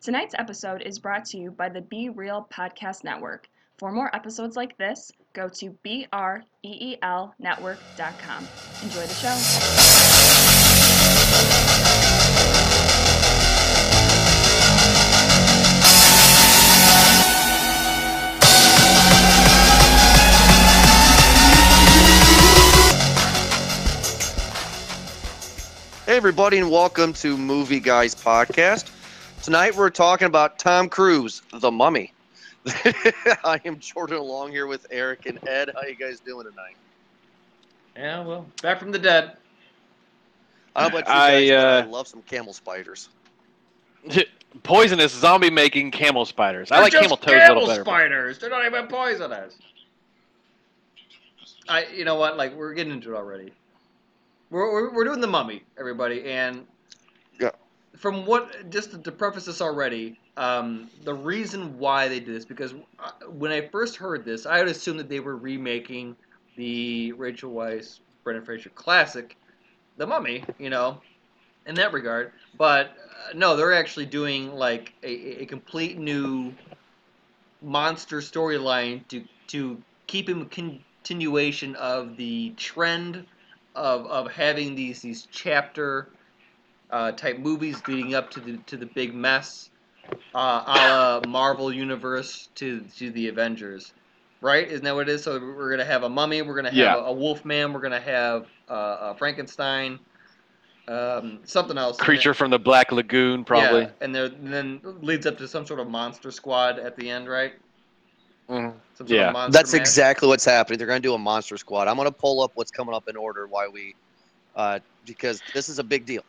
Tonight's episode is brought to you by the Be Real Podcast Network. For more episodes like this, go to breelnetwork.com. Enjoy the show. Hey, everybody, and welcome to Movie Guys Podcast. Tonight we're talking about Tom Cruise, The Mummy. I am Jordan along here with Eric and Ed. How you guys doing tonight? Yeah, well, back from the dead. I about you guys, I uh, love some camel spiders. Poisonous zombie making camel spiders. I They're like just camel toads a camel little better. but- spiders. They're not even poisonous. I, you know what? Like we're getting into it already. We're we're, we're doing the mummy, everybody, and Yeah. From what, just to, preface this already, um, the reason why they did this because uh, when I first heard this, I would assume that they were remaking the Rachel Weisz, Brendan Fraser classic, The Mummy. You know, in that regard. But uh, no, they're actually doing like a, a complete new monster storyline to to keep in continuation of the trend of, of having these these chapter uh, type movies leading up to the to the big mess, uh, a la Marvel universe to to the Avengers, right? Isn't that what it is? So we're gonna have a mummy, we're gonna have Yeah. a, a wolf man, we're gonna have uh, a Frankenstein, um, something else. Creature from the Black Lagoon, probably. Yeah, and and then leads up to some sort of monster squad at the end, right? Mhm. Yeah. That's mash. exactly what's happening. They're going to do a monster squad. I'm going to pull up what's coming up in order. Why we, uh, because this is a big deal.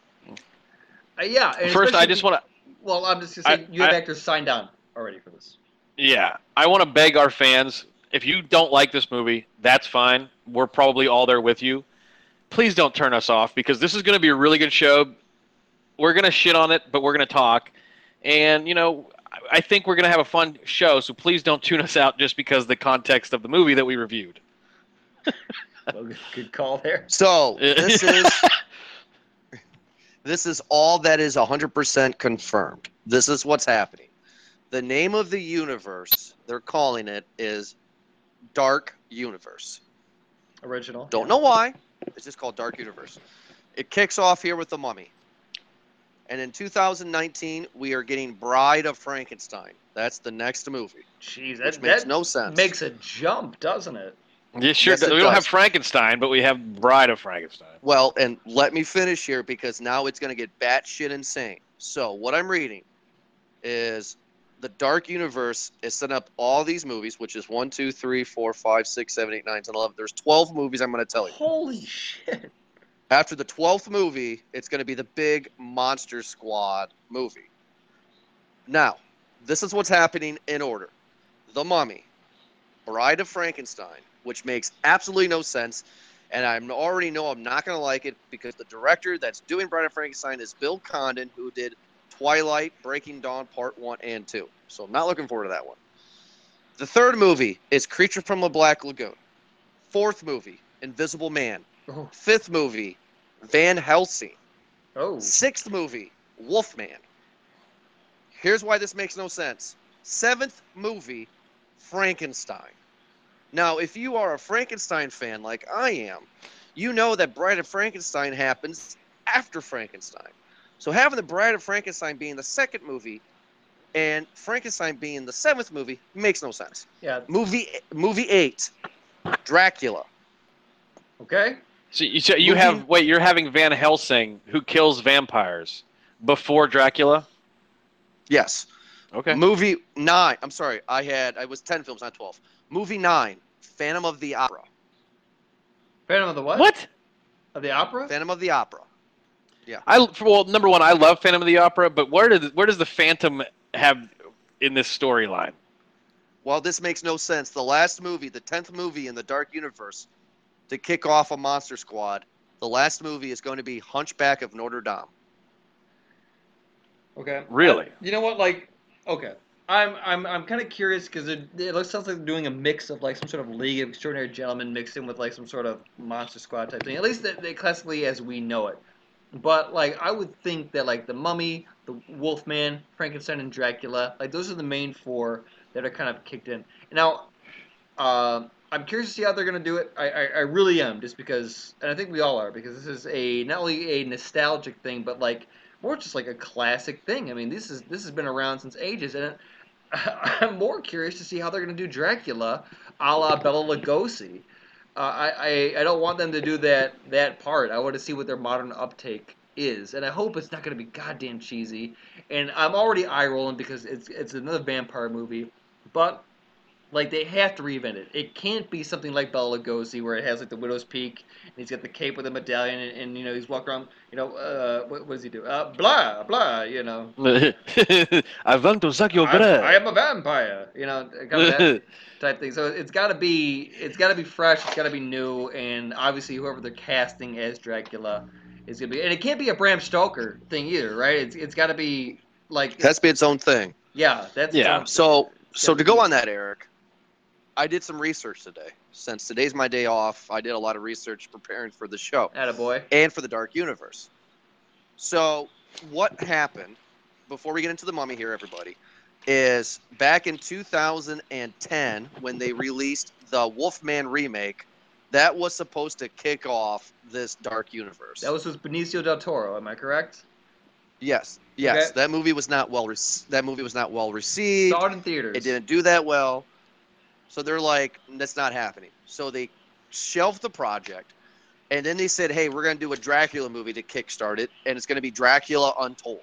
Uh, yeah. First, I just want to. Well, I'm just gonna say I- you have I- actors signed on already for this. Yeah, I want to beg our fans. If you don't like this movie, that's fine. We're probably all there with you. Please don't turn us off because this is going to be a really good show. We're going to shit on it, but we're going to talk. And, you know, I- I think we're going to have a fun show, so please don't tune us out just because the context of the movie that we reviewed. Well, good, good call there. So this is this is all that is 100% confirmed. This is what's happening. The name of the universe they're calling it is Dark Universe. Original. Don't know why. It's just called Dark Universe. It kicks off here with the Mummy. And in 2019, we are getting Bride of Frankenstein. That's the next movie, Jeez, that, which makes that no sense. makes a jump, doesn't it? Yeah, sure. Yes, it we don't have. Frankenstein, but we have Bride of Frankenstein. Well, and let me finish here because now it's going to get batshit insane. So, what I'm reading is the Dark Universe is setting up all these movies, which is 1, 2, 3, 4, 5, 6, 7, 8, 9, 10, 11. There's 12 movies I'm going to tell you. Holy shit! After the 12th movie, it's going to be the big Monster Squad movie. Now, this is what's happening in order The Mummy, Bride of Frankenstein, which makes absolutely no sense. And I already know I'm not going to like it because the director that's doing Bride of Frankenstein is Bill Condon, who did Twilight, Breaking Dawn Part 1 and 2. So I'm not looking forward to that one. The third movie is Creature from the Black Lagoon. Fourth movie, Invisible Man. Oh, Fifth movie, Van Helsing. oh. Sixth movie, Wolfman. Here's why this makes no sense. Seventh movie, Frankenstein. Now, if you are a Frankenstein fan like I am, you know that Bride of Frankenstein happens after Frankenstein. So having the Bride of Frankenstein being the second movie and Frankenstein being the seventh movie makes no sense. Yeah. Movie movie eight, Dracula. Okay. So you, so you Movie- have wait, you're having Van Helsing who kills vampires before Dracula. Yes. Okay. Movie nine. I'm sorry. I had. I was ten films, not twelve. Movie nine. Phantom of the Opera. Phantom of the what? What? Of the opera? Phantom of the Opera. Yeah. I well, number one, I love Phantom of the Opera, but where did where does the Phantom have in this storyline? Well, this makes no sense. The last movie, the tenth movie in the Dark Universe, to kick off a Monster Squad. The last movie is going to be Hunchback of Notre Dame. Okay. Really? I- you know what? Like, okay. I'm I'm I'm kind of curious because it, it looks sounds like they're doing a mix of like some sort of League of Extraordinary Gentlemen mixed in with like some sort of Monster Squad type thing. At least they, they classically as we know it. but like I would think that like the Mummy, the Wolfman, Frankenstein, and Dracula, like those are the main four that are kind of kicked in. Now, uh, I'm curious to see how they're gonna do it. I, I, I really am, just because, and I think we all are, because this is a not only a nostalgic thing, but like more just like a classic thing. I mean, this is this has been around since ages, and I'm more curious to see how they're gonna do Dracula, a la Bela Lugosi. Uh, I, I I don't want them to do that that part. I want to see what their modern uptake is, and I hope it's not gonna be goddamn cheesy. And I'm already eye rolling because it's it's another vampire movie, but like they have to reinvent it. It can't be something like Bela Lugosi where it has like the widow's peak and he's got the cape with the medallion and, and you know he's walking around. You know, uh, what, what does he do? Uh, blah blah. You know, I want to suck your I'm. I am a vampire. You know, kind of that type thing. So it's got to be it's got to be fresh. It's got to be new, and obviously whoever they're casting as Dracula is gonna be. And it can't be a Bram Stoker thing either, right? It's it's got to be like It has to be its own thing. yeah, that's Yeah. its own- So, so gotta go on that, Eric, I did some research today. Since today's my day off, I did a lot of research preparing for the show Attaboy. and for the Dark Universe. So, what happened before we get into the Mummy here, everybody, is back in 2010 when they released the Wolfman remake. That was supposed to kick off this Dark Universe. That was with Benicio del Toro. Am I correct? yes, yes. Okay. That movie was not well. Rec- that movie was not well received. Saw it in theaters. It didn't do that well. So they're like, that's not happening. So they shelved the project. And then they said, hey, we're going to do a Dracula movie to kickstart it. And it's going to be Dracula Untold.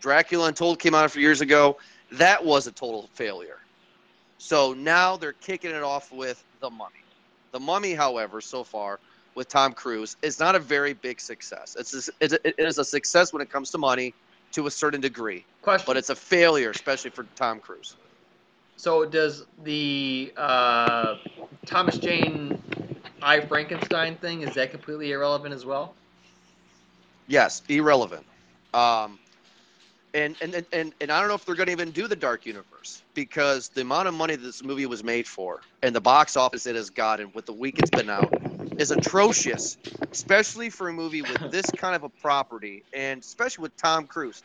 Dracula Untold came out a few years ago. That was a total failure. So now they're kicking it off with The Mummy. The Mummy, however, so far with Tom Cruise is not a very big success. It's a, it is a success when it comes to money to a certain degree, Question. but it's a failure, especially for Tom Cruise. So does the uh, Thomas Jane I Frankenstein thing is that completely irrelevant as well? Yes, irrelevant. Um, and, and, and, and, I don't know if they're going to even do the Dark Universe because the amount of money that this movie was made for and the box office it has gotten with the week it's been out is atrocious, especially for a movie with this kind of a property and especially with Tom Cruise.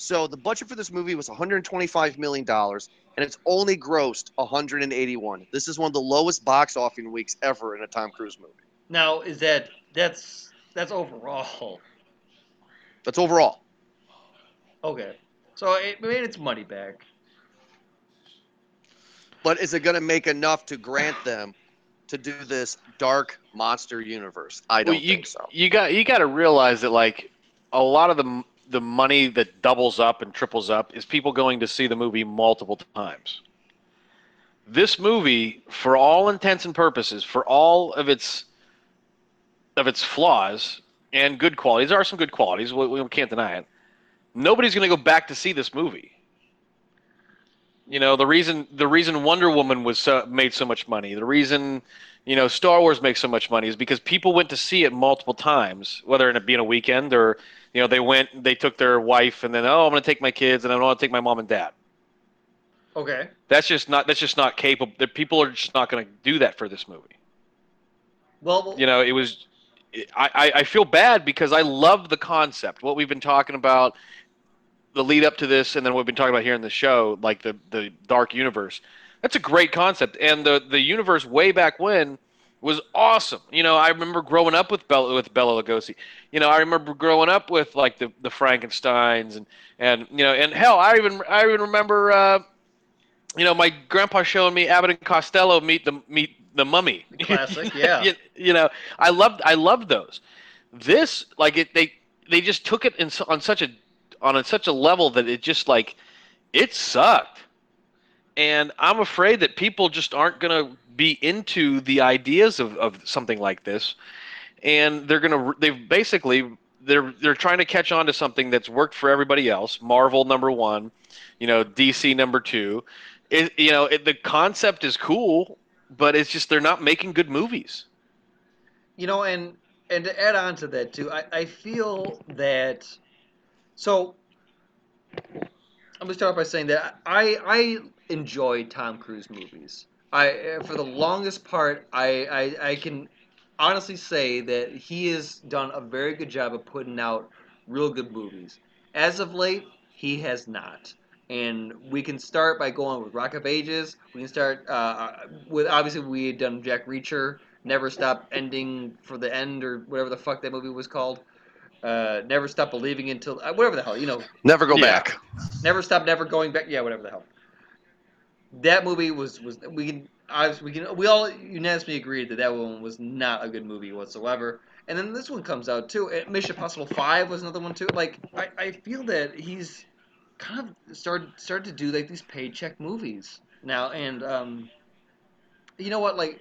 So the budget for this movie was 125 million dollars, and it's only grossed 181. This is one of the lowest box office weeks ever in a Tom Cruise movie. Now is that that's that's overall? That's overall. Okay, so it made its money back. But is it going to make enough to grant them to do this dark monster universe? I don't Well, you, think so. You got you got to realize that like a lot of the the money that doubles up and triples up is people going to see the movie multiple times. This movie, for all intents and purposes, for all of its of its flaws and good qualities, there are some good qualities. We, we can't deny it. Nobody's going to go back to see this movie. You know the reason the reason Wonder Woman was so, made so much money. The reason you know Star Wars makes so much money is because people went to see it multiple times, whether it be in a weekend or you know they went they took their wife and then oh I'm going to take my kids and I want to take my mom and dad. Okay. That's just not that's just not capable. The people are just not going to do that for this movie. Well, You know it was. I, I I feel bad because I love the concept. What we've been talking about, the lead up to this, and then what we've been talking about here in the show, like the the dark universe. That's a great concept, and the the universe way back when was awesome. You know, I remember growing up with Bela with Bela Lugosi. You know, I remember growing up with like the the Frankenstein's and and you know, and hell, I even I even remember. Uh, you know, my grandpa showing me Abbott and Costello meet the meet the mummy. Classic, yeah. you, you know, I loved I loved those. This like it they they just took it in, on such a on a, such a level that it just like it sucked. And I'm afraid that people just aren't going to be into the ideas of, of something like this. And they're going to they've basically they're they're trying to catch on to something that's worked for everybody else. Marvel number 1, you know, DC number 2. It, you know, it, the concept is cool, but it's just they're not making good movies. You know, and and to add on to that too, I, I feel that so I'm gonna start by saying that I I enjoy Tom Cruise movies. I for the longest part I I, I can honestly say that he has done a very good job of putting out real good movies. As of late, he has not. And we can start by going with Rock of Ages. We can start uh, with obviously we had done Jack Reacher, Never Stop Ending for the End or whatever the fuck that movie was called. Uh, never Stop Believing until uh, whatever the hell you know. Never go Yeah. back. Never Stop Never Going Back. Yeah, whatever the hell. That movie was was we can I we can we all unanimously agreed that that one was not a good movie whatsoever. And then this one comes out too. Mission Impossible Five was another one too. Like I, I feel that he's kind of started started to do like these paycheck movies now. And um, you know what? Like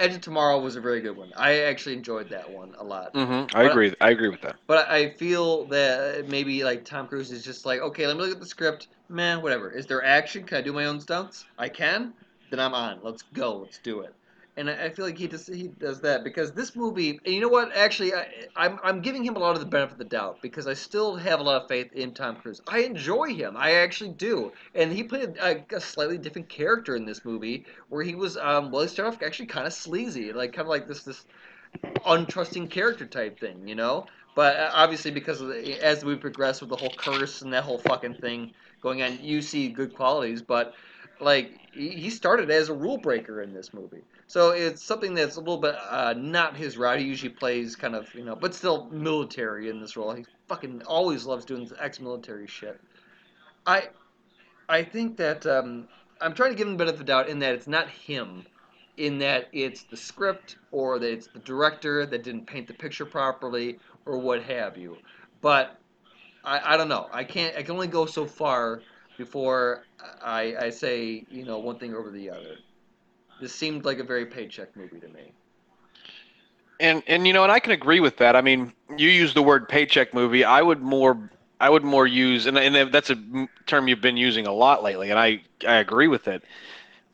Edge of Tomorrow was a very good one. I actually enjoyed that one a lot. Mm-hmm. I But- agree. I agree with that. But I feel that maybe like Tom Cruise is just like, okay, let me look at the script. Man, whatever. Is there action? Can I do my own stunts? I can. Then I'm on. Let's go. Let's do it. And I feel like he does he does that because this movie. And you know what? Actually, I, I'm I'm giving him a lot of the benefit of the doubt because I still have a lot of faith in Tom Cruise. I enjoy him. I actually do. And he played a, a slightly different character in this movie where he was um well he started off actually kind of sleazy, like kind of like this this untrusting character type thing, you know. But uh, obviously, because the, as we progress with the whole curse and that whole fucking thing going on, you see good qualities. But like he started as a rule breaker in this movie, so it's something that's a little bit uh, not his route. He usually plays kind of you know, but still military in this role. He fucking always loves doing ex-military shit. I I think that um, I'm trying to give him the benefit of the doubt in that it's not him in that it's the script or that it's the director that didn't paint the picture properly or what have you. But I, I don't know. I can't. I can only go so far before I, I say you know one thing over the other. This seemed like a very paycheck movie to me. And and you know, and I can agree with that. I mean, you use the word paycheck movie. I would more I would more use and and that's a term you've been using a lot lately and I I agree with it.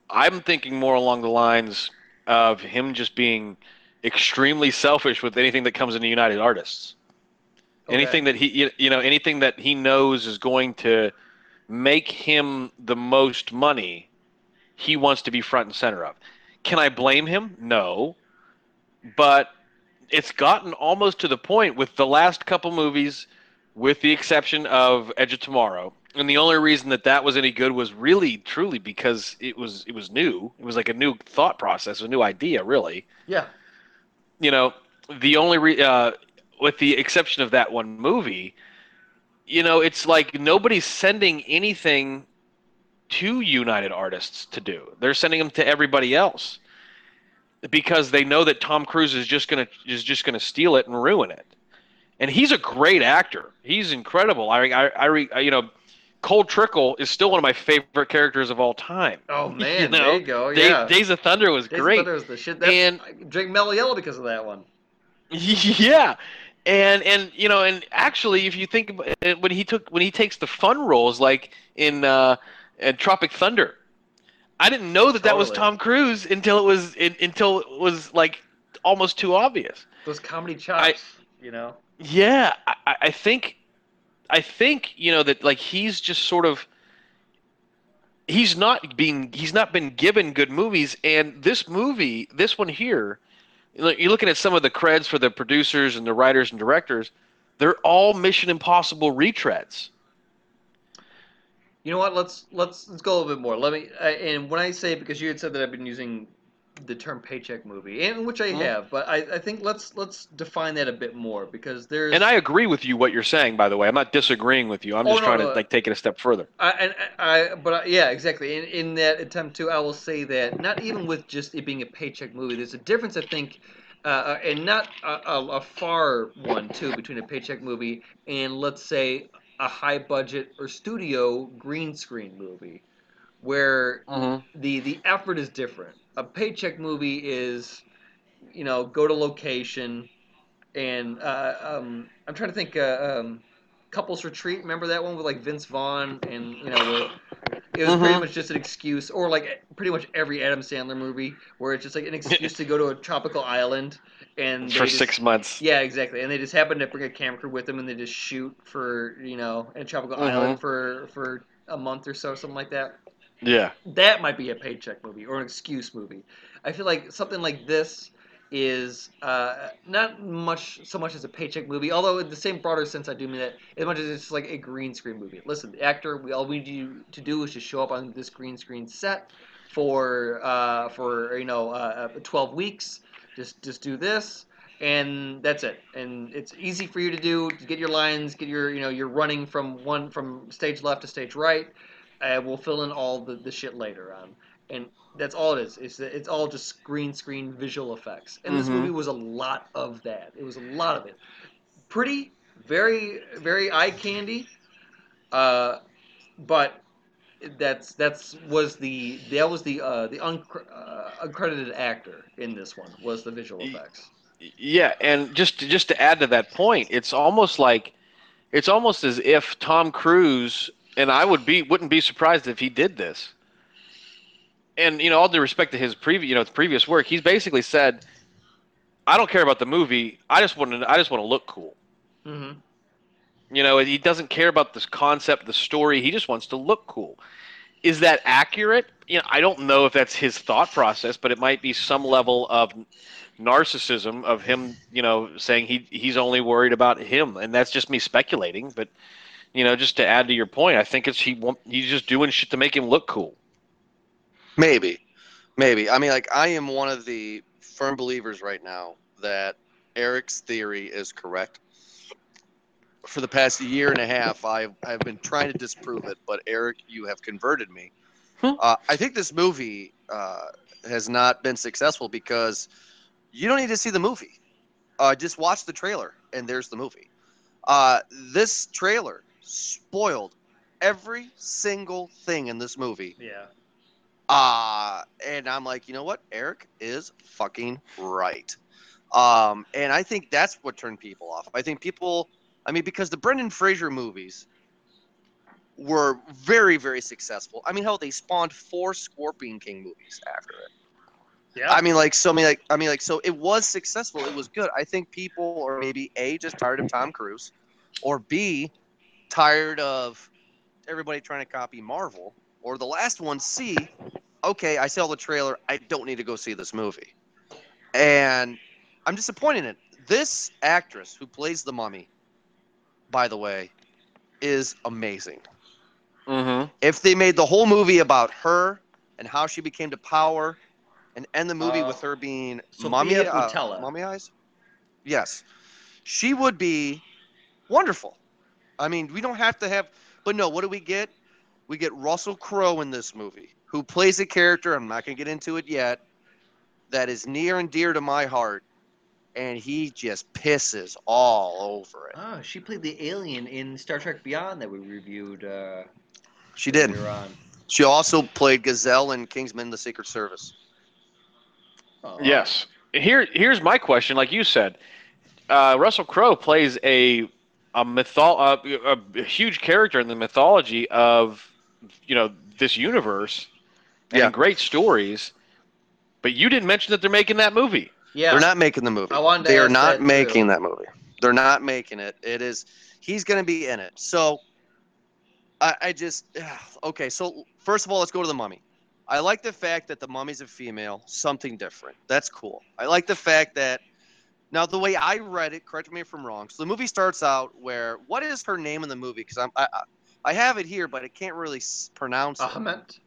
I'm thinking more along the lines of him just being extremely selfish with anything that comes into United Artists. Okay. Anything that he you- know anything that he knows is going to make him the most money, he wants to be front and center of. Can I blame him? No. But it's gotten almost to the point with the last couple movies, with the exception of Edge of Tomorrow. And the only reason that that was any good was really, truly because it was it was new. It was like a new thought process, a new idea, really. Yeah. You know, the only re- uh, with the exception of that one movie, you know, it's like nobody's sending anything to United Artists to do. They're sending them to everybody else because they know that Tom Cruise is just gonna is just gonna steal it and ruin it. And he's a great actor. He's incredible. I I, I re- you know, Cole Trickle is still one of my favorite characters of all time. Oh man, know, there you go. Day- Days of Thunder was Days of great. Thunder was the shit. That's, And- I drink Mellow Yellow because of that one. yeah and and you know and actually if you think about it, when he took when he takes the fun roles like in uh in tropic thunder i didn't know that that was tom cruise until it was in, until it was like almost too obvious Those comedy chops, you know. yeah I, I- I think i think you know that like he's just sort of he's not being he's not been given good movies and this movie this one here you're looking at some of the creds for the producers and the writers and directors they're all mission impossible retreads You know what? Let's let's let's go a little bit more. Let me. And when I say because you had said that I've been using the term paycheck movie, and which I Mhm. have, but I, I think let's let's define that a bit more because there's and i agree with you what you're saying by the way i'm not disagreeing with you i'm Oh, just no, trying no. to like take it a step further I, and I, but I, yeah, exactly. In, in that attempt to, I will say that not even with just it being a paycheck movie, there's a difference, I think, uh, uh, and not a, a, a far one too between a paycheck movie and let's say a high budget or studio green screen movie, where the the effort is different. A paycheck movie is, you know, go to location, and uh, um, I'm trying to think. Uh, um, Couples Retreat, remember that one with like Vince Vaughn and you know, it was pretty Mhm. much just an excuse, or like pretty much every Adam Sandler movie where it's just like an excuse to go to a tropical island and for just- six months Yeah, exactly. And they just happen to bring a camera crew with them, and they just shoot for you know in a tropical Mhm. island for for a month or so, something like that yeah that might be a paycheck movie or an excuse movie. I feel like something like this is uh, not much so much as a paycheck movie, although in the same broader sense, I do mean that as much as it's like a green screen movie. Listen, the actor, we all we need you to do is just show up on this green screen set for uh, for you know uh, uh, 12 weeks. Just just do this, and that's it. And it's easy for you to do. To get your lines, get your you know you're running from one from stage left to stage right. Uh, we'll fill in all the, the shit later on, and that's all it is. It's it's all just green screen visual effects. And this Mhm. movie was a lot of that. It was a lot of it. Pretty, very very eye candy. Uh, but that's that's was the that was the uh, the uncr- uh, uncredited actor in this one was the visual effects. Yeah, and just to, just to add to that point, it's almost like it's almost as if Tom Cruise and I would be wouldn't be surprised if he did this. And you know, all due respect to his previous you know his previous work, he's basically said, "I don't care about the movie. I just want to I just want to look cool." hmm You know, he doesn't care about this concept, the story. He just wants to look cool. Is that accurate? You know, I don't know if that's his thought process, but it might be some level of narcissism of him, you know, saying he he's only worried about him, and that's just me speculating. But you know, just to add to your point, I think it's he want- he's just doing shit to make him look cool. Maybe, maybe. I mean, like I am one of the firm believers right now that Eric's theory is correct. For the past year and a half, I've I've been trying to disprove it, but Eric, you have converted me. Hmm. Uh, I think this movie uh, has not been successful because you don't need to see the movie. Uh, just watch the trailer, and there's the movie. Uh, this trailer spoiled every single thing in this movie Yeah. uh, and I'm like, you know what? Eric is fucking right. Um, and I think that's what turned people off. I think people, I mean, because the Brendan Fraser movies were very, very successful. I mean, hell, they spawned four Scorpion King movies after it. Yeah. I mean, like, so I mean, like, I mean, like, so it was successful. It was good. I think people are maybe a just tired of Tom Cruise, or b tired of everybody trying to copy Marvel, or the last one, c okay, I saw the trailer. I don't need to go see this movie, and I'm disappointed in it. This actress who plays the mummy, by the way, is amazing Mm-hmm. if they made the whole movie about her and how she became to power and end the movie Uh, with her being Sophia mummy, uh, mummy eyes yes she would be wonderful i mean we don't have to have but no what do we get we get russell crowe in this movie who plays a character i'm not going to get into it yet that is near and dear to my heart and he just pisses all over it Oh, she played the alien in Star Trek Beyond that we reviewed. Uh, she did earlier on. she also played gazelle in kingsman the secret service Oh. Yes. Here, here's my question. Like you said, uh, Russell Crowe plays a a mytho- a, a huge character in the mythology of you know this universe and Yeah. great stories. But you didn't mention that they're making that movie. Yeah. They're not making the movie. I wanted to they are not that, too. making that movie. They're not making it. It is. He's going to be in it. So, I, I just okay. So first of all, let's go to the mummy. I like the fact that the mummy's a female. Something different. That's cool. I like the fact that now the way I read it. Correct me if I'm wrong. So the movie starts out where what is her name in the movie? Because I'm I, I- I have it here, but I can't really pronounce it. Ahmet.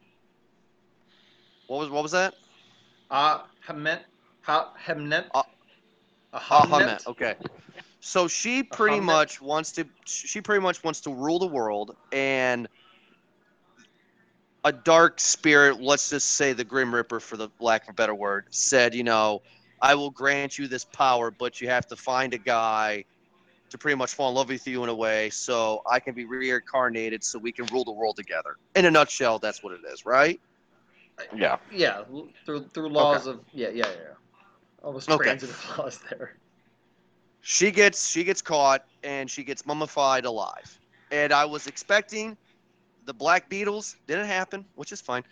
What was what was that? Ahmet. Ha- Hemnet. Ah- Ahmet. Okay. So she pretty much wants to. She pretty much wants to rule the world, and a dark spirit. Let's just say the Grim Reaper, for the lack of a better word, said, you know, I will grant you this power, but you have to find a guy to pretty much fall in love with you in a way, so I can be reincarnated, so we can rule the world together. In a nutshell, that's what it is, right? Yeah. Yeah, through through laws of yeah yeah yeah. Almost Okay. transitive laws there. she gets she gets caught and she gets mummified alive and i was expecting the black beetles didn't happen which is fine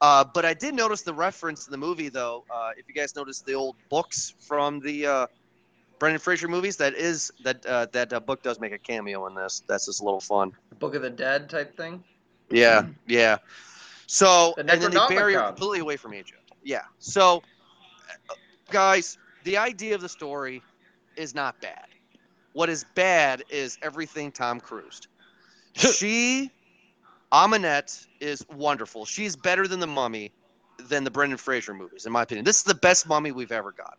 uh, but i did notice the reference in the movie though uh, if you guys noticed the old books from the uh, brendan fraser movies that is that uh, that uh, book does make a cameo in this that's just a little fun Book of the Dead type thing. yeah yeah so The and then they bury Necronomicon. completely away from egypt yeah so guys the idea of the story is not bad. What is bad is everything Tom Cruise. she, Aminette, is wonderful. She's better than the Mummy, than the Brendan Fraser movies, in my opinion. This is the best Mummy we've ever got.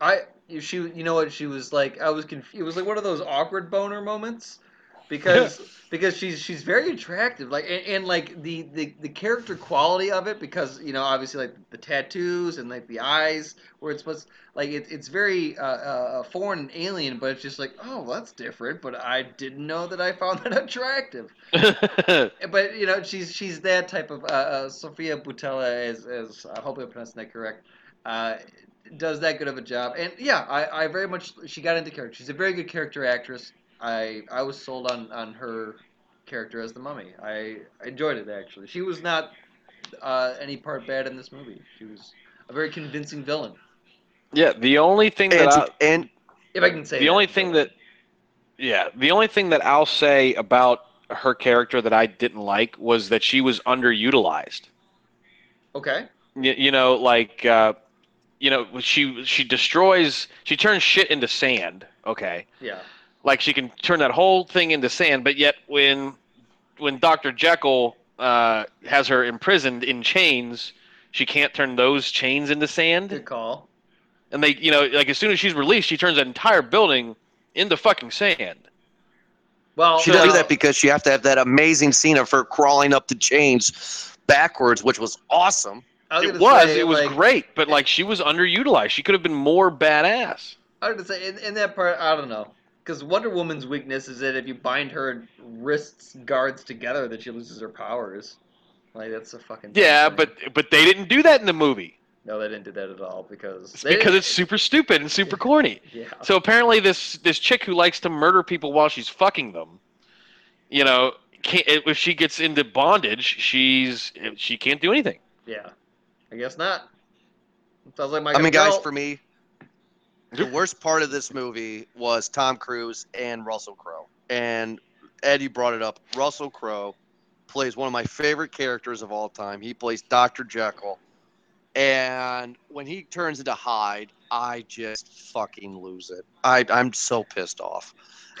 I she you know what she was like I was confused. It was like one of those awkward boner moments because because she's she's very attractive. Like and, and like the, the the character quality of it because you know obviously like the tattoos and like the eyes where it's supposed like it, it's very uh, uh, foreign and alien but it's just like oh that's different but I didn't know that I found that attractive. But you know she's she's that type of uh, uh, Sofia Boutella as as I hope I'm pronouncing that correct uh, does that good of a job. And yeah I, I very much she got into character. She's a very good character actress I I was sold on on her character as the mummy. I, I enjoyed it actually. She was not uh, any part bad in this movie. She was a very convincing villain. Yeah, the only thing that And, I, and if I can say the that. only thing that yeah the only thing that i'll say about her character that i didn't like was that she was underutilized. Okay. You, you know like uh, you know she she destroys she turns shit into sand. Okay. Yeah like she can turn that whole thing into sand but yet when when dr jekyll uh, has her imprisoned in chains she can't turn those chains into sand? Good call. And they you know like as soon as she's released she turns that entire building into fucking sand. Well she So, does that because she have to have that amazing scene of her crawling up the chains backwards, which was awesome. I it was say, it was like, great but like she was underutilized. She could have been more badass. I was gonna say in, in that part, I don't know, because Wonder Woman's weakness is that if you bind her wrists guards together, that she loses her powers. Like that's a fucking yeah thing. but but they didn't do that in the movie no, they didn't do that at all because it's because didn't- it's super stupid and super corny yeah So apparently, this this chick who likes to murder people while she's fucking them, you know, can't, if she gets into bondage, she's she can't do anything. yeah. I guess not. Sounds like my. I mean, guys, for me, the worst part of this movie was Tom Cruise and Russell Crowe. And Eddie brought it up. Russell Crowe plays one of my favorite characters of all time. He plays Dr. Jekyll. And when he turns into Hyde, I just fucking lose it. I, I'm so pissed off.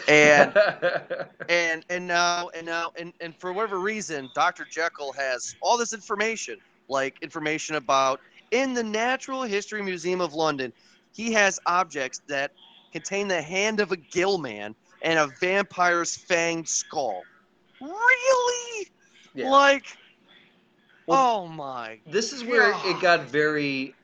And and and now and now and, and for whatever reason dr jekyll has all this information like information about in the natural history museum of london he has objects that contain the hand of a gill man and a vampire's fanged skull really Yeah. like Well, oh my this is where it got very.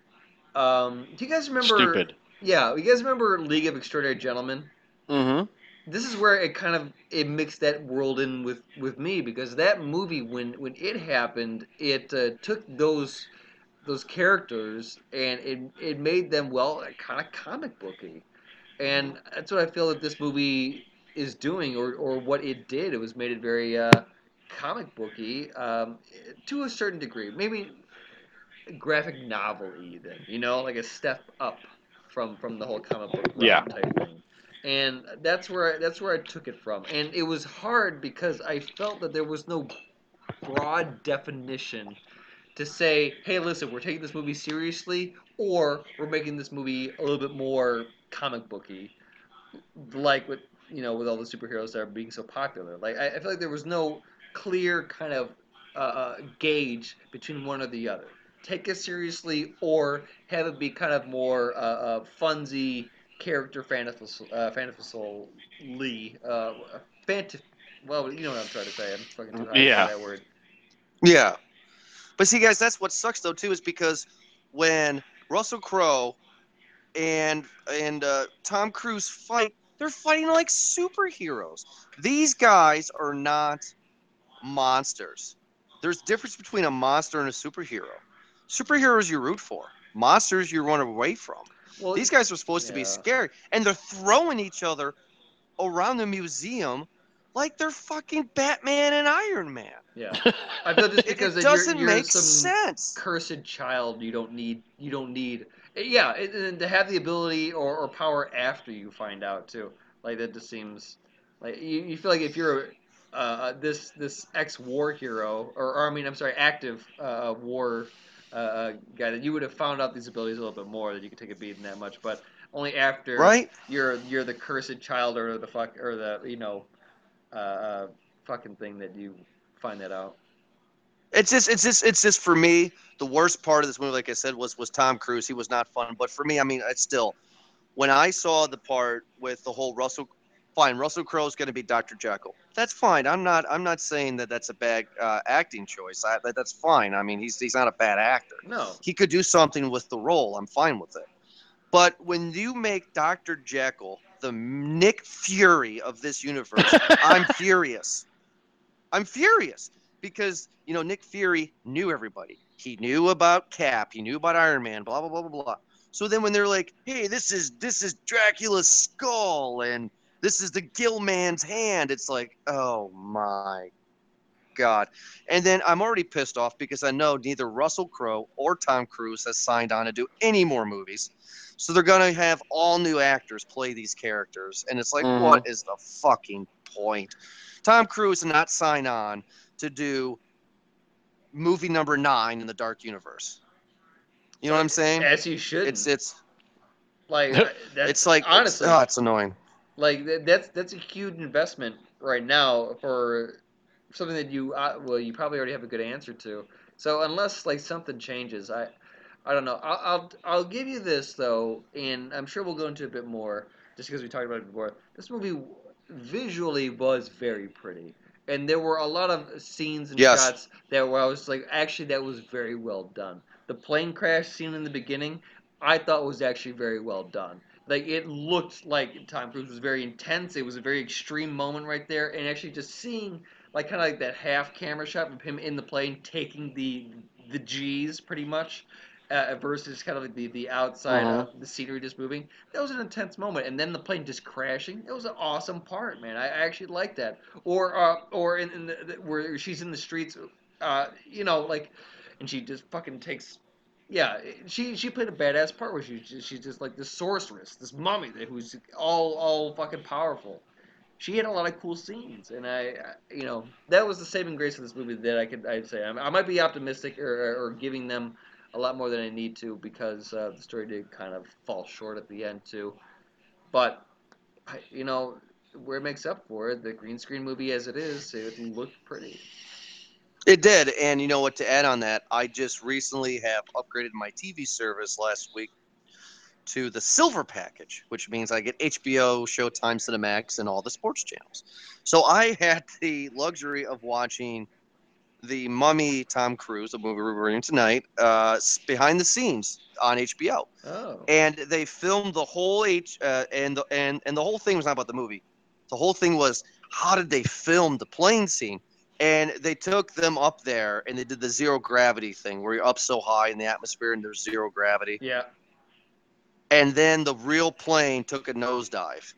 Um, do you guys remember? Stupid. Yeah, you guys remember League of Extraordinary Gentlemen? Mm-hmm. this is where it kind of it mixed that world in with with me because that movie when when it happened it uh, took those those characters and it it made them well kind of comic booky and that's what I feel that this movie is doing or or what it did it was made it very uh, comic booky um, to a certain degree maybe graphic novel even you know like a step up from from the whole comic book Yeah. type thing and that's where I, that's where I took it from. And it was hard because I felt that there was no broad definition to say, "Hey, listen, we're taking this movie seriously, or we're making this movie a little bit more comic booky, like with you know with all the superheroes that are being so popular." Like I, I feel like there was no clear kind of uh, uh, gauge between one or the other. Take it seriously, or have it be kind of more uh, uh, funsy character fantasy, uh, fantasy, uh, fant- well, you know what I'm trying to say. I'm fucking too high Yeah. that word. Yeah. But see, guys, that's what sucks though too, is because when Russell Crowe and and uh, Tom Cruise fight, they're fighting like superheroes. These guys are not monsters. There's difference between a monster and a superhero. Superheroes you root for. Monsters you run away from. Well, These guys are supposed to be Yeah. scary, and they're throwing each other around the museum like they're fucking Batman and Iron Man. yeah. I feel just It, because it that doesn't you're, you're make some sense. cursed child, you don't need you don't need yeah, and- and to have the ability or, or power after you find out too. Like that just seems like you, you feel like if you're uh, this this ex war hero or, or I mean I'm sorry active uh, war uh, guy that you would have found out these abilities a little bit more that you could take a beating that much, but only after Right? you're you're the cursed child or the fuck or the you know uh, uh, fucking thing that you find that out. It's just, it's just, it's just for me. The worst part of this movie, like I said, was was Tom Cruise. He was not fun, but for me, I mean, it's still. When I saw the part with the whole Russell, fine, Russell Crowe's going to be Dr. Jekyll. That's fine. I'm not, I'm not saying that that's a bad uh, acting choice. I, that, that's fine. I mean, he's he's not a bad actor. No, He could do something with the role. I'm fine with it. But when you make Dr. Jekyll the Nick Fury of this universe, I'm furious. I'm furious because you know Nick Fury knew everybody. He knew about Cap. He knew about Iron Man. Blah blah blah blah blah. So then when they're like, "Hey, this is this is Dracula's skull and this is the Gill Man's hand," it's like, "Oh my God!" And then I'm already pissed off because I know neither Russell Crowe or Tom Cruise has signed on to do any more movies. So they're gonna have all new actors play these characters, and it's like, Mhm. what is the fucking point? Tom Cruise did not sign on to do movie number nine in the Dark Universe. You know what I'm saying? as you should. It's it's like that's, it's like honestly, it's, oh, it's annoying. like that's that's a huge investment right now for something that you uh, well you probably already have a good answer to. So unless like something changes, I I don't know. I'll I'll, I'll give you this though, and I'm sure we'll go into a bit more just because we talked about it before. This movie visually was very pretty. And there were a lot of scenes and Yes. shots that where I was like, actually, that was very well done. The plane crash scene in the beginning, I thought was actually very well done. Like it looked like Tom Cruise was very intense. It was a very extreme moment right there, and actually just seeing like kind of like that half camera shot of him in the plane taking the the G's pretty much. Uh, versus kind of like the, the outside Uh-huh. of the scenery just moving. That was an intense moment, and then the plane just crashing. It was an awesome part, man. I, I actually liked that. Or uh, or in, in the, the, where she's in the streets, uh, you know, like, and she just fucking takes. Yeah, she she played a badass part where she she's just like this sorceress, this mummy that who's all all fucking powerful. She had a lot of cool scenes, and I, I- you know, that was the saving grace of this movie that I could I'd say I, I might be optimistic or, or giving them a lot more than I need to because uh, the story did kind of fall short at the end too. But you know, where it makes up for it, the green screen movie as it is, it looked pretty. It did, and you know what? To add on that, I just recently have upgraded my TV service last week to the silver package, which means I get HBO, Showtime, Cinemax, and all the sports channels. So I had the luxury of watching the Mummy Tom Cruise, the movie we're reviewing tonight, uh, behind the scenes on HBO, Oh, and they filmed the whole H uh, and the and and the whole thing was not about the movie. The whole thing was how did they film the plane scene? And they took them up there and they did the zero gravity thing where you're up so high in the atmosphere and there's zero gravity. yeah. And then the real plane took a nosedive.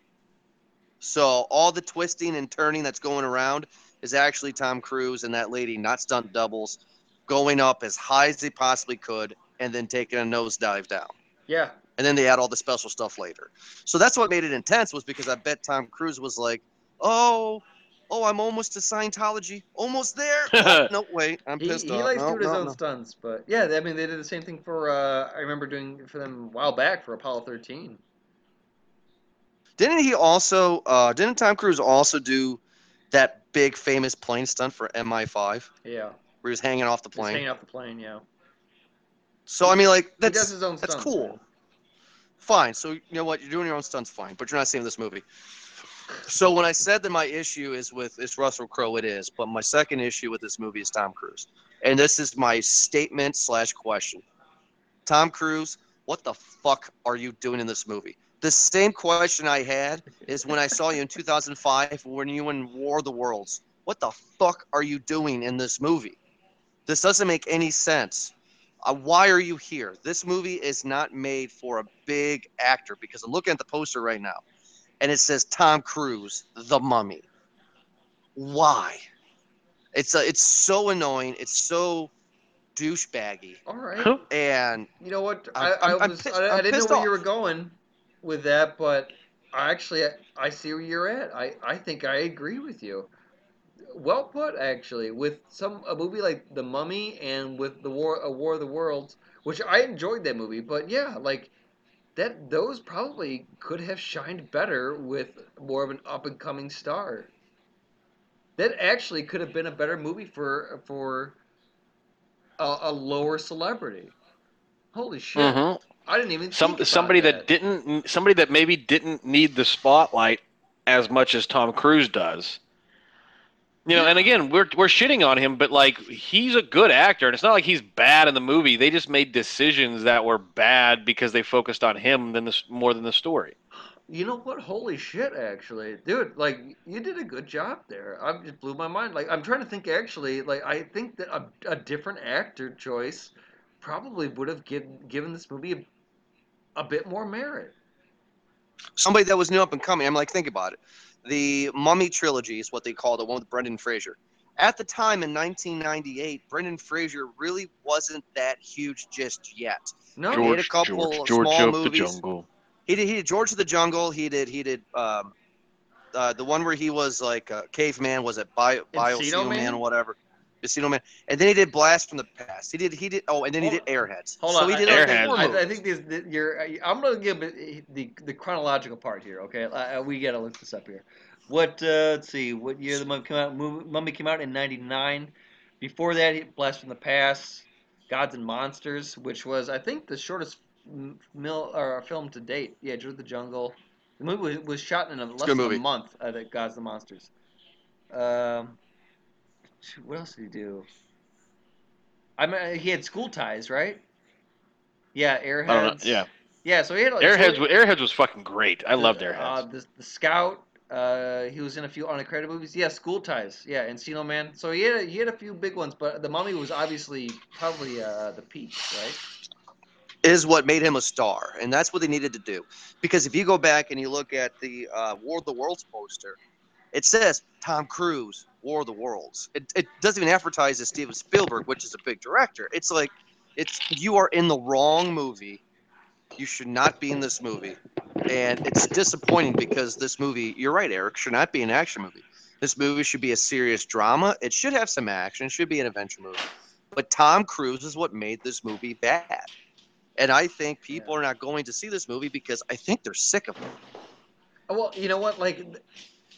So all the twisting and turning that's going around is actually Tom Cruise and that lady, not stunt doubles, going up as high as they possibly could and then taking a nosedive down. Yeah, And then they add all the special stuff later. So that's what made it intense was because I bet Tom Cruise was like, "Oh, oh, I'm almost to Scientology, almost there." Oh, no, wait, I'm pissed he off. He likes no, doing his own no. stunts, but yeah, I mean they did the same thing for. Uh, I remember doing for them a while back for Apollo 13. Didn't he also? Uh, didn't Tom Cruise also do that big famous plane stunt for MI5 Yeah, where he was hanging off the just hanging plane? off the plane. Yeah, So I mean, like that's his own that's stunts. cool. man. fine. So you know what? You're doing your own stunts, fine. But you're not seeing this movie. So when I said that my issue is with it's Russell Crowe, it is. But my second issue with this movie is Tom Cruise, and this is my statement slash question. Tom Cruise, what the fuck are you doing in this movie? The same question I had is when I saw you in 2005 when you in War of the Worlds. What the fuck are you doing in this movie? This doesn't make any sense. Uh, why are you here? This movie is not made for a big actor because I'm looking at the poster right now and it says Tom Cruise, the mummy. Why? It's uh, it's so annoying. It's so douchebaggy. All right. And You know what? I, I'm- I I'm- I'm was pissed- I, I didn't know pissed where you were going with that, but actually I see where you're at. I I think I agree with you. well put actually. With some a movie like The Mummy and with the War a War of the Worlds, which I enjoyed that movie, but yeah, like that those probably could have shined better with more of an up and coming star. That actually could have been a better movie for for a, a lower celebrity. Holy shit! Mhm. I didn't even Some think somebody that. that didn't somebody that maybe didn't need the spotlight as much as Tom Cruise does. You know, and again, we're we're shitting on him, but like he's a good actor, and it's not like he's bad in the movie. They just made decisions that were bad because they focused on him than this more than the story. You know what? Holy shit! Actually, dude, like you did a good job there. I just blew my mind. Like I'm trying to think. Actually, like I think that a, a different actor choice probably would have given given this movie a, a bit more merit. Somebody that was new up and coming. I'm like, think about it. The Mummy trilogy is what they called the one with Brendan Fraser. At the time in 1998, Brendan Fraser really wasn't that huge just yet. No, George- made a couple of small of movies. the Jungle. He did. He did George of the Jungle. He did. He did. Um, uh, the one where he was like a caveman. Was it Bio Bio Man? Man or whatever? Encino Man. And then he did Blast from the Past. He did. He did. Oh, and then he did Airheads. Hold so on, he did I, Airheads. I, I think this, this you're. I'm gonna give it the the chronological part here. Okay, uh, we gotta look this up here. What? Uh, let's see. What year the mummy came out? Movie, mummy came out in '99. Before that, he- Blast from the Past, Gods and Monsters, which was I think the shortest m- mil, or film to date. Yeah, George of the Jungle. The movie was, was shot in a, less than movie. a month. Uh, the Gods and Monsters. Um, shoot, what else did he do? I mean, he had School Ties, right? Yeah, Airheads. I don't know. Yeah, Yeah, so he had like, Airheads. so wa- Airheads was fucking great. I loved Uh, Airheads. the, the Scout. Uh, he was in a few unaccredited movies. Yeah, School Ties. Yeah, Encino Man. So he had a, he had a few big ones, but The Mummy was obviously probably uh, the peak, right? is what made him a star, and that's what they needed to do. Because if you go back and you look at the uh, War of the Worlds poster, it says Tom Cruise, War of the Worlds. It, it doesn't even advertise as Steven Spielberg, which is a big director. It's like, it's you are in the wrong movie. You should not be in this movie, and it's disappointing because this movie. You're right, Eric. Should not be an action movie. This movie should be a serious drama. It should have some action. It should be an adventure movie. But Tom Cruise is what made this movie bad. And I think people are not going to see this movie because I think they're sick of it. Well, you know what? Like,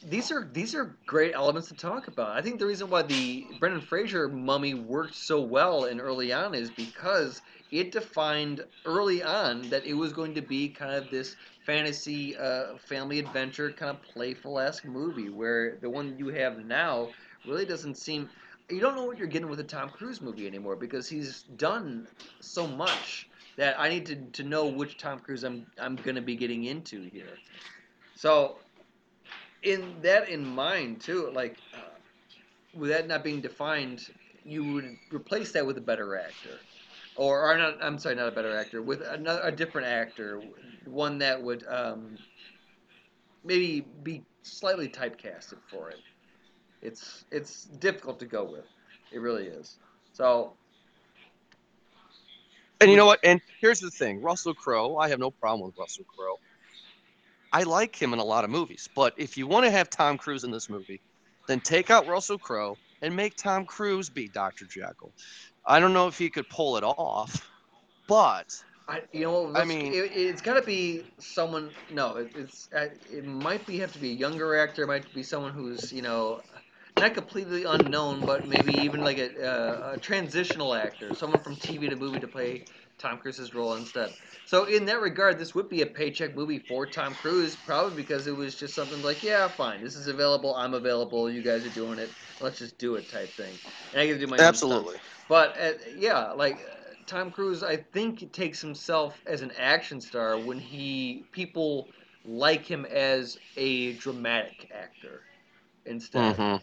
these are these are great elements to talk about. I think the reason why the Brendan Fraser Mummy worked so well and early on is because it defined early on that it was going to be kind of this fantasy uh, family adventure kind of playful esque movie. Where the one you have now really doesn't seem. You don't know what you're getting with a Tom Cruise movie anymore because he's done so much that I need to, to know which Tom Cruise I'm I'm gonna be getting into here. So, in that in mind too, like uh, with that not being defined, you would replace that with a better actor, or, or not. I'm sorry, not a better actor, with another a different actor, one that would um, maybe be slightly typecasted for it. It's it's difficult to go with. It really is. So And you know what? And here's the thing Russell Crowe, I have no problem with Russell Crowe. I like him in a lot of movies. But if you want to have Tom Cruise in this movie, then take out Russell Crowe and make Tom Cruise be Dr. Jekyll. I don't know if he could pull it off, but I, you know, I mean- it, it's got to be someone. No, it, it's uh, it might be have to be a younger actor. It might be someone who's you know, not completely unknown, but maybe even like a, uh, a transitional actor, someone from TV to movie to play Tom Cruise's role instead. So in that regard, this would be a paycheck movie for Tom Cruise, probably because it was just something like, yeah, fine, this is available, I'm available, you guys are doing it, let's just do it type thing. And I get to do my absolutely. But uh, yeah, like uh, Tom Cruise, I think takes himself as an action star when he people like him as a dramatic actor instead, Mhm.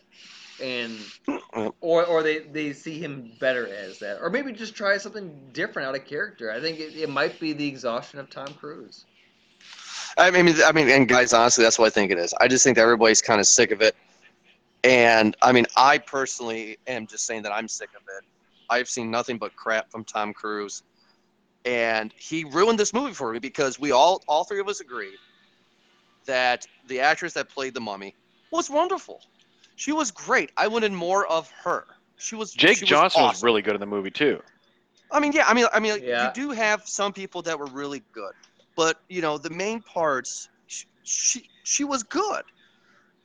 And uh-uh. or or they they see him better as that, or maybe just try something different out of character. I think it, it might be the exhaustion of Tom Cruise. I mean, I mean, and guys, honestly, that's what I think it is. I just think that everybody's kind of sick of it. And I mean, I personally am just saying that I'm sick of it. I've seen nothing but crap from Tom Cruise, and he ruined this movie for me because we all, all three of us agreed that the actress that played the Mummy was wonderful. She was great. I wanted more of her. She was Jake she Johnson was, awesome. really good in the movie too. I mean, yeah. I mean, I mean, Yeah. you do have some people that were really good, but you know, the main parts, she she, she was good.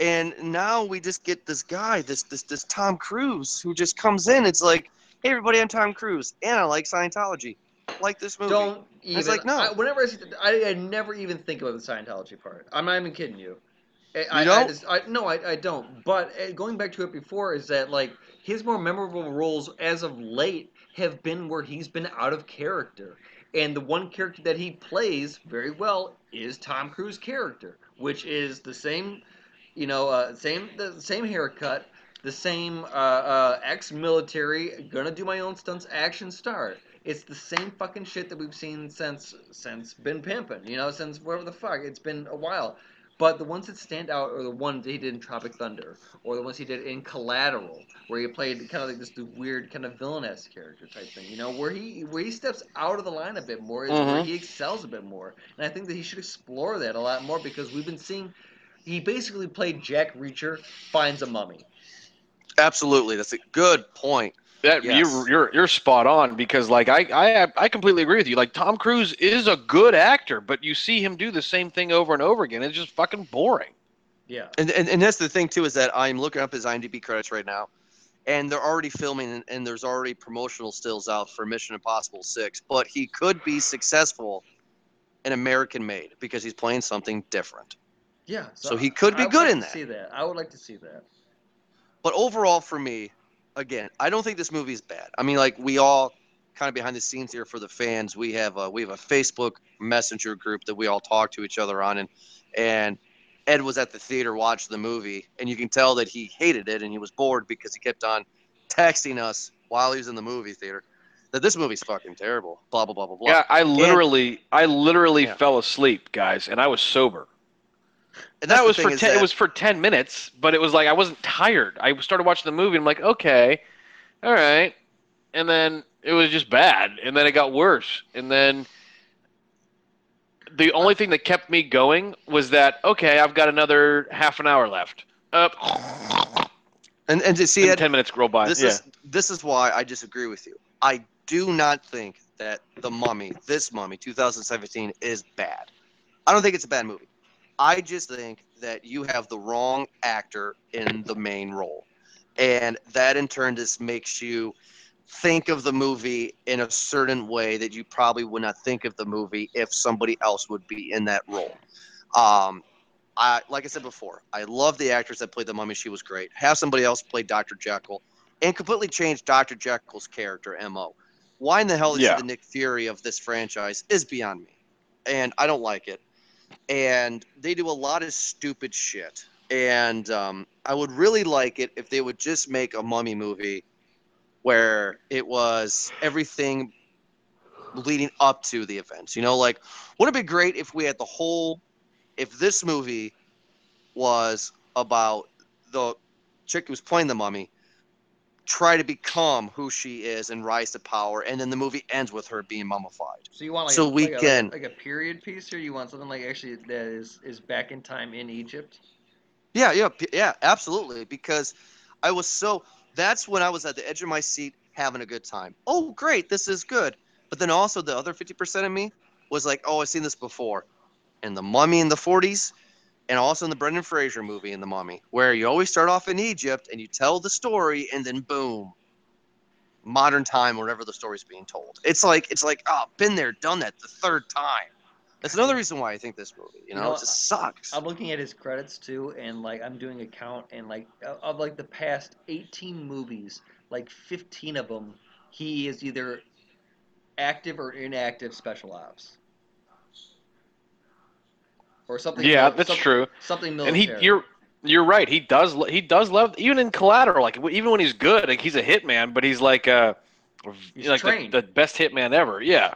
And now we just get this guy, this this this Tom Cruise, who just comes in. It's like, hey, everybody, I'm Tom Cruise, and I like Scientology, like this movie. Don't even. It's like, no. I, whenever I, see, I, I never even think about the Scientology part. I'm not even kidding you. I, I, I don't? just, I, no, I, I don't. But uh, going back to it before is that like his more memorable roles as of late have been where he's been out of character, and the one character that he plays very well is Tom Cruise character, which is the same, you know, uh, same the same haircut, the same uh, uh, ex-military, gonna do my own stunts action star. It's the same fucking shit that we've seen since since been pimping, you know, since whatever the fuck. It's been a while. But the ones that stand out are the ones he did in Tropic Thunder, or the ones he did in Collateral, where he played kind of like this weird kind of villainous character type thing. You know, where he where he steps out of the line a bit more is where Mhm. he excels a bit more. And I think that he should explore that a lot more because we've been seeing. He basically played Jack Reacher finds a mummy. Absolutely, that's a good point. That Yes. you're you're you're spot on because like I, I I completely agree with you. Like Tom Cruise is a good actor, but you see him do the same thing over and over again. It's just fucking boring. Yeah. And, and and that's the thing too is that I'm looking up his IMDb credits right now, and they're already filming and, and there's already promotional stills out for Mission Impossible Six. But he could be successful in American Made because he's playing something different. Yeah. So he could be I would good like in to that. See that? I would like to see that. But overall, for me, again, I don't think this movie is bad. I mean, like we all kind of behind the scenes here for the fans. We have a, we have a Facebook Messenger group that we all talk to each other on, and and Ed was at the theater watching the movie, and you can tell that he hated it and he was bored because he kept on texting us while he was in the movie theater that this movie's fucking terrible. Blah blah blah blah blah. Yeah, I literally I literally Yeah. fell asleep, guys, and I was sober. And that was for ten. It was for ten minutes, but it was like I wasn't tired. I started watching the movie. and I'm like, okay, all right, and then it was just bad, and then it got worse, and then the only thing that kept me going was that okay, I've got another half an hour left. Up, and and to see and Ed, ten minutes roll by. this yeah. is this is why I disagree with you. I do not think that the Mummy, this Mummy, 2017, is bad. I don't think it's a bad movie. I just think that you have the wrong actor in the main role, and that in turn just makes you think of the movie in a certain way that you probably would not think of the movie if somebody else would be in that role. Um, I like I said before, I love the actress that played the Mummy. She was great. Have somebody else play Dr. Jekyll and completely change Dr. Jekyll's character MO. Why in the hell is Yeah. the Nick Fury of this franchise is beyond me. And I don't like it. And they do a lot of stupid shit. And um, I would really like it if they would just make a mummy movie where it was everything leading up to the events. You know, like, wouldn't it be great if we had the whole, if this movie was about the chick who's playing the mummy try to become who she is and rise to power, and then the movie ends with her being mummified. So you want like So a, we like, can- a, like a period piece here? You want something like actually that is is back in time in Egypt? Yeah, yeah, yeah, absolutely. Because I was so that's when I was at the edge of my seat having a good time. Oh, great, this is good. But then also the other 50% of me was like, oh, I've seen this before. In The Mummy in the 40s, and also in the Brendan Fraser movie in The Mummy, where you always start off in Egypt and you tell the story and then boom, modern time, wherever the story's being told. It's like it's like, oh, been there, done that the third time. That's another reason why I think this movie, you know, know, it just sucks. I'm looking at his credits too, and like I'm doing a count, and like of- of like the past 18 movies, like 15 of them, he is either active or inactive special ops, or something. Yeah, mil- that's some- true. Something military. And he, you're you're right. He does he does love even in Collateral. Like even when he's good, like he's a hitman, but he's like uh He's like the, the best hitman ever. Yeah.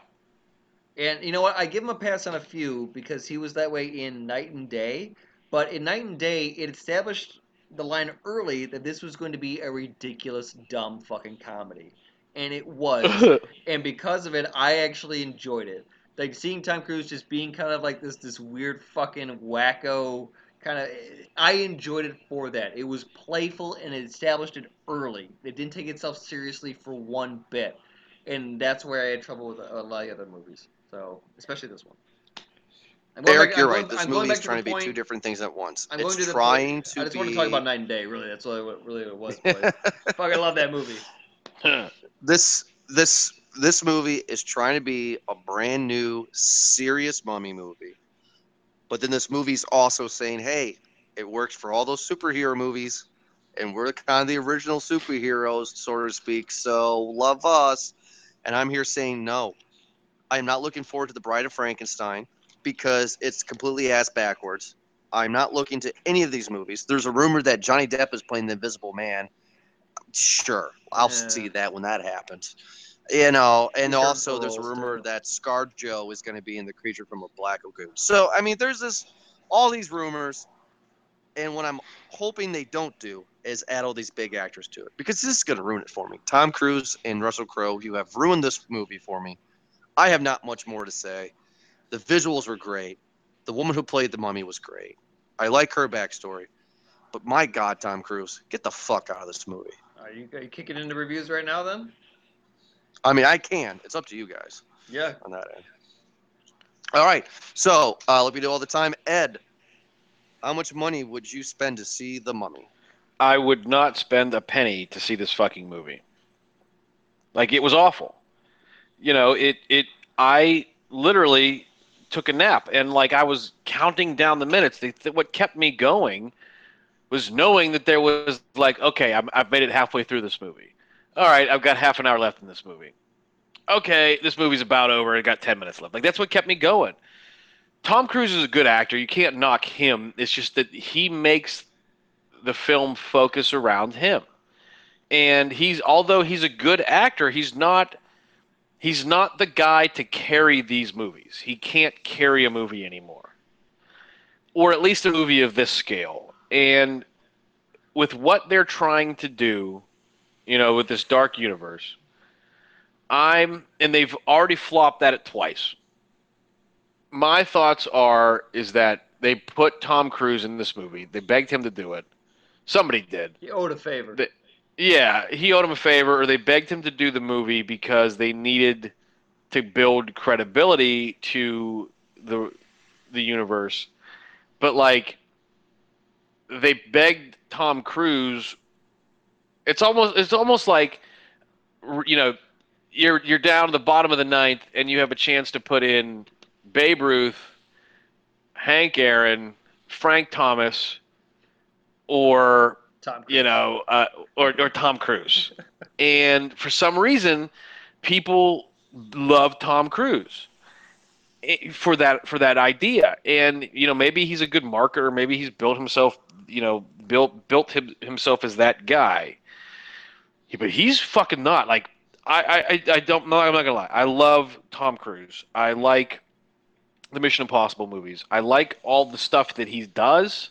And you know what? I give him a pass on a few because he was that way in Knight and Day. But in Knight and Day, it established the line early that this was going to be a ridiculous, dumb fucking comedy. And it was. and because of it, I actually enjoyed it. Like seeing Tom Cruise just being kind of like this this weird fucking wacko kind of. I enjoyed it for that. It was playful and it established it early. It didn't take itself seriously for one bit, and that's where I had trouble with a lot of other movies. So especially this one. Eric, back- you're I'm right. This I'm movie is back trying the to be two different things at once. I'm it's going to the trying to I just be. want to talk about Knight and Day. Really, that's really what really what it was. Fuck, I love that movie. this this this movie is trying to be a brand new serious mummy movie but then this movie's also saying hey it works for all those superhero movies and we're kind of the original superheroes so to speak so love us. And i'm here saying no i'm not looking forward to the bride of frankenstein because it's completely ass backwards. I'm not looking to any of these movies. There's a rumor that johnny depp is playing the invisible man. Sure i'll Yeah. see that when that happens you know and also there's a rumor that scar joe is going to be in the creature from a black lagoon. So i mean there's this all these rumors and what i'm hoping they don't do is add all these big actors to it because this is going to ruin it for me. Tom cruise and russell crowe you have ruined this movie for me. I have not much more to say. The visuals were great. The woman who played the mummy was great. I like her backstory. But my god tom cruise get the fuck out of this movie. Are you, are you kicking into reviews right now? Then? I mean, I can. It's up to you guys Yeah. on that end. All right. So, uh, like we do all the time, Ed, how much money would you spend to see The Mummy? I would not spend a penny to see this fucking movie. Like it was awful. You know, it it I literally took a nap and like I was counting down the minutes. The, th- what kept me going was knowing that there was like, okay, I'm, I've made it halfway through this movie. All right, I've got half an hour left in this movie. Okay, this movie's about over. I got ten minutes left. Like that's what kept me going. Tom Cruise is a good actor. You can't knock him. It's just that he makes the film focus around him. And he's although he's a good actor, he's not he's not the guy to carry these movies. He can't carry a movie anymore. Or at least a movie of this scale. And with what they're trying to do, you know, with this dark universe, I'm and they've already flopped at it twice. My thoughts are is that they put Tom Cruise in this movie. They begged him to do it. Somebody did. He owed a favor. Yeah, he owed him a favor, or they begged him to do the movie because they needed to build credibility to the the universe. But like, they begged Tom Cruise. It's almost it's almost like, you know, you're you're down to the bottom of the ninth, and you have a chance to put in Babe Ruth, Hank Aaron, Frank Thomas, or Tom Cruise. you know, uh, or or Tom Cruise, and for some reason, people love Tom Cruise eh, for that for that idea. And you know, maybe he's a good marketer. Maybe he's built himself, you know, built built him, himself as that guy. But he's fucking not. Like I I I- don't know. I'm not gonna lie. I love Tom Cruise. I like the Mission Impossible movies. I like all the stuff that he does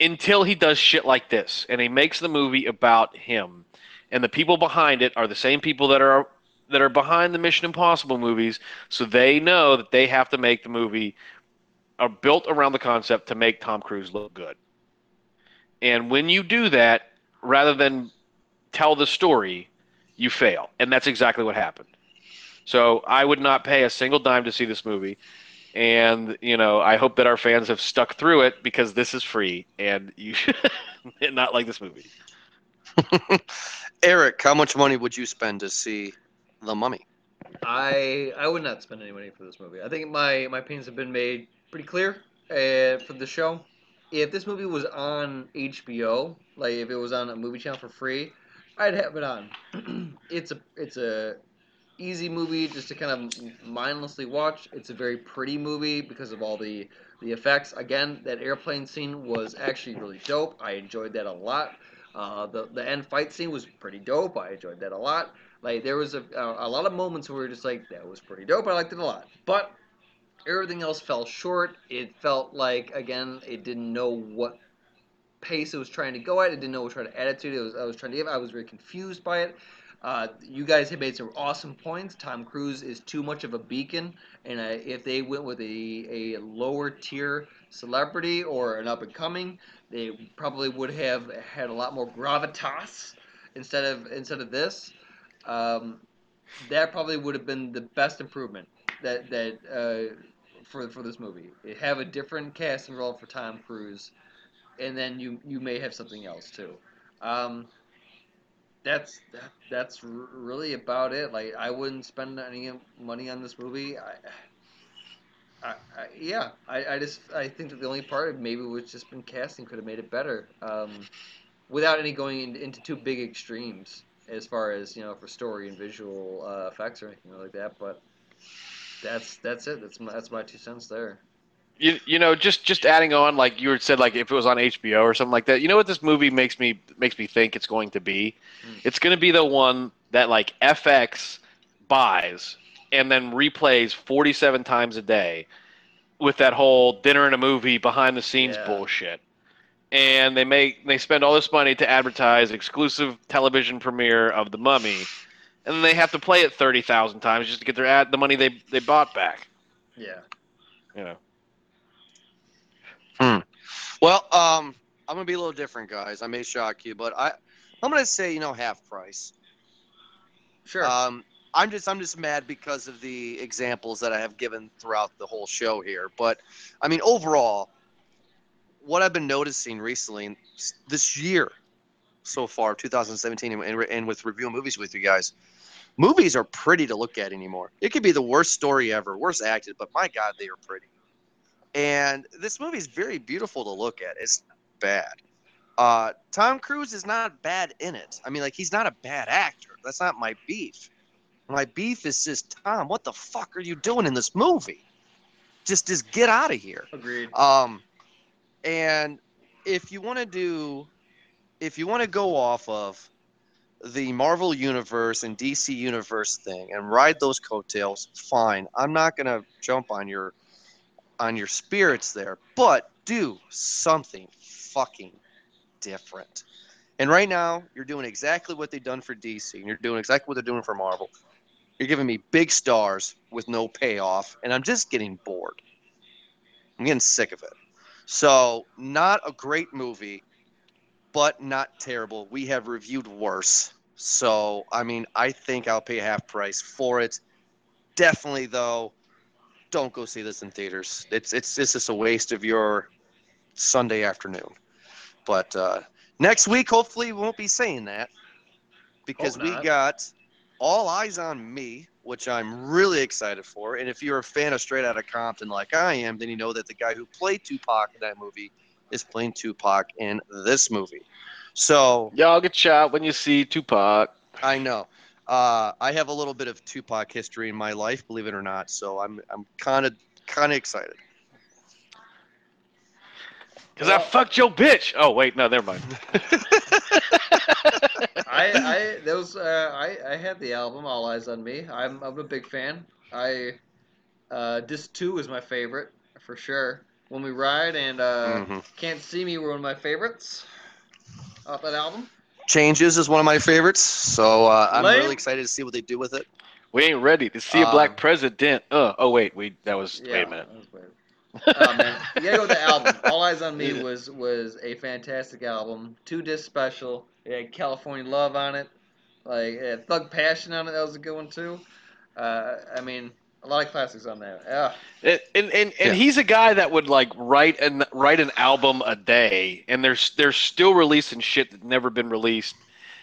until he does shit like this and he makes the movie about him and the people behind it are the same people that are that are behind the mission impossible movies so they know that they have to make the movie are built around the concept to make tom cruise look good and when you do that rather than tell the story you fail and that's exactly what happened so i would not pay a single dime to see this movie and you know i hope that our fans have stuck through it because this is free and you should not like this movie Eric, how much money would you spend to see The Mummy? I I would not spend any money for this movie. I think my my opinions have been made pretty clear uh, for the show. If this movie was on HBO, like if it was on a movie channel for free, I'd have it on. it's a it's a easy movie just to kind of mindlessly watch. It's a very pretty movie because of all the the effects. Again, that airplane scene was actually really dope. I enjoyed that a lot. Uh, the the end fight scene was pretty dope. I enjoyed that a lot. Like there was a a, lot of moments where we were just like that was pretty dope. I liked it a lot. But everything else fell short. It felt like again it didn't know what pace it was trying to go at. It didn't know what kind of attitude it was. I was trying to give. I was very confused by it. Uh, you guys have made some awesome points. Tom Cruise is too much of a beacon, and uh, if they went with a, a lower tier celebrity or an up and coming, they probably would have had a lot more gravitas instead of instead of this. Um, that probably would have been the best improvement that that uh, for for this movie. Have a different casting role for Tom Cruise, and then you you may have something else too. Um, that's that, that's really about it. Like I wouldn't spend any money on this movie. I, I, I yeah, I, I just I think that the only part maybe was just been casting could have made it better, um, without any going in, into too big extremes as far as you know for story and visual uh, effects or anything like that. But that's that's it. That's my, that's my two cents there. You, you know just just adding on like you said like if it was on HBO or something like that you know what this movie makes me makes me think it's going to be Mm. it's going to be the one that like FX buys and then replays 47 times a day with that whole dinner and a movie behind the scenes Yeah. bullshit and they make they spend all this money to advertise exclusive television premiere of the mummy and then they have to play it 30,000 times just to get their ad the money they they bought back Yeah. you know Well, um, I'm gonna be a little different, guys. I may shock you, but I, I'm gonna say you know half price. Sure. Um, I'm just I'm just mad because of the examples that I have given throughout the whole show here. But I mean, overall, what I've been noticing recently this year, so far, 2017, and, and, and with reviewing movies with you guys, movies are pretty to look at anymore. It could be the worst story ever, worst acted, but my God, they are pretty. And this movie is very beautiful to look at. It's bad. Uh, Tom Cruise is not bad in it. I mean, like he's not a bad actor. That's not my beef. My beef is just Tom. What the fuck are you doing in this movie? Just, just get out of here. Agreed. Um, and if you want to do, if you want to go off of the Marvel Universe and DC Universe thing and ride those coattails, fine. I'm not gonna jump on your on your spirits there, but do something fucking different. And right now, you're doing exactly what they've done for DC, and you're doing exactly what they're doing for Marvel. You're giving me big stars with no payoff, and I'm just getting bored. I'm getting sick of it. So, not a great movie, but not terrible. We have reviewed worse. So, I mean, I think I'll pay half price for it. Definitely, though, don't go see this in theaters. It's it's, it's just a waste of your Sunday afternoon. But uh, next week, hopefully, we won't be saying that because we got All Eyez on Me, which I'm really excited for. And if you're a fan of Straight Outta Compton like I am, then you know that the guy who played Tupac in that movie is playing Tupac in this movie. So Y'all get shot when you see Tupac. I know. Uh, I have a little bit of Tupac history in my life, believe it or not. So I'm I'm kind of kind of excited. Cause I fucked your bitch. Oh wait, no, never mind. I, I those uh, I I had the album All Eyez on Me. I'm I'm a big fan. I uh, Disc Two is my favorite for sure. When We Ride and uh, Mhm. Can't See Me were one of my favorites off that album. Changes is one of my favorites. So uh, I'm Lame. really excited to see what they do with it. we ain't ready to see a black Um, president. Uh, oh wait, we that was wait a minute. that oh man, you gotta go with the album. All Eyez on Me was was a fantastic album. Two disc special. It had California Love on it. Like it had Thug Passion on it. That was a good one too. Uh, I mean, a lot of classics on there. Yeah. And and and, Yeah. he's a guy that would like write an write an album a day, and there's they're still releasing shit that's never been released.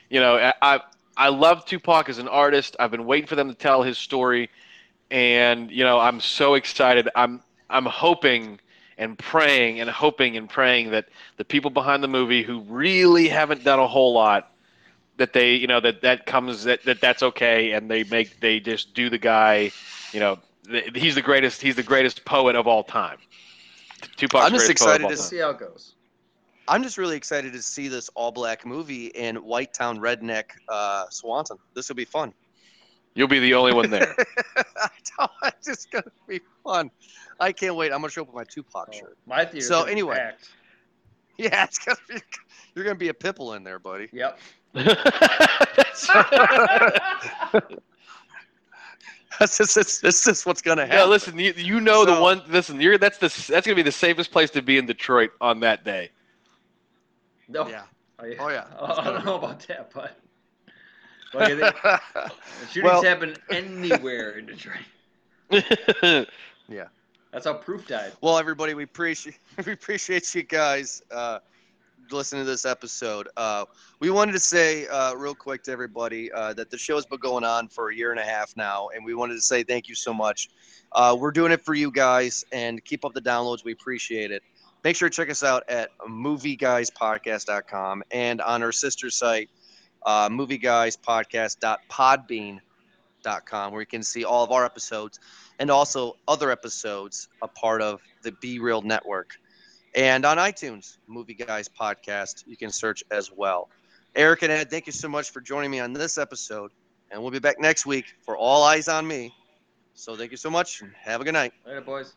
You know, I I, I love Tupac as an artist. I've been waiting for them to tell his story, and you know, I'm so excited. I'm I'm hoping and praying and hoping and praying that the people behind the movie who really haven't done a whole lot that they you know that that comes that, that that's okay and they make they just do the guy you know th- he's the greatest he's the greatest poet of all time Tupac's I'm just greatest poet of excited to time. see how it goes. I'm just really excited to see this all black movie in White Town Redneck uh, Swanton. This will be fun. you'll be the only one there I know, it's just gonna be fun. I can't wait. I'm gonna show up with my Tupac Oh, shirt. my theater. So, anyway. Yeah, it's gonna be. You're gonna be a pipple in there, buddy. Yep. That's- This is, this, this is what's going to happen. yeah, happen. listen, you, you know the one. Listen, you're that's the that's gonna be the safest place to be in Detroit on that day. No. Yeah. I, Oh, yeah. I don't know about that, but like, they, shootings Well- happen anywhere in Detroit. Yeah. That's how Proof died. well, everybody, we appreciate we appreciate you guys uh, listening to this episode. Uh, we wanted to say uh, real quick to everybody uh, that the show's been going on for a year and a half now, and we wanted to say thank you so much. Uh, we're doing it for you guys, and keep up the downloads. We appreciate it. Make sure to check us out at movieguyspodcast.com and on our sister site, uh, movieguyspodcast.podbean.com, where you can see all of our episodes and also other episodes a part of the Be Real Network. And on iTunes, Movie Guys Podcast, you can search as well. Eric and Ed, thank you so much for joining me on this episode. And we'll be back next week for All Eyez on Me. So thank you so much and have a good night. Later, boys.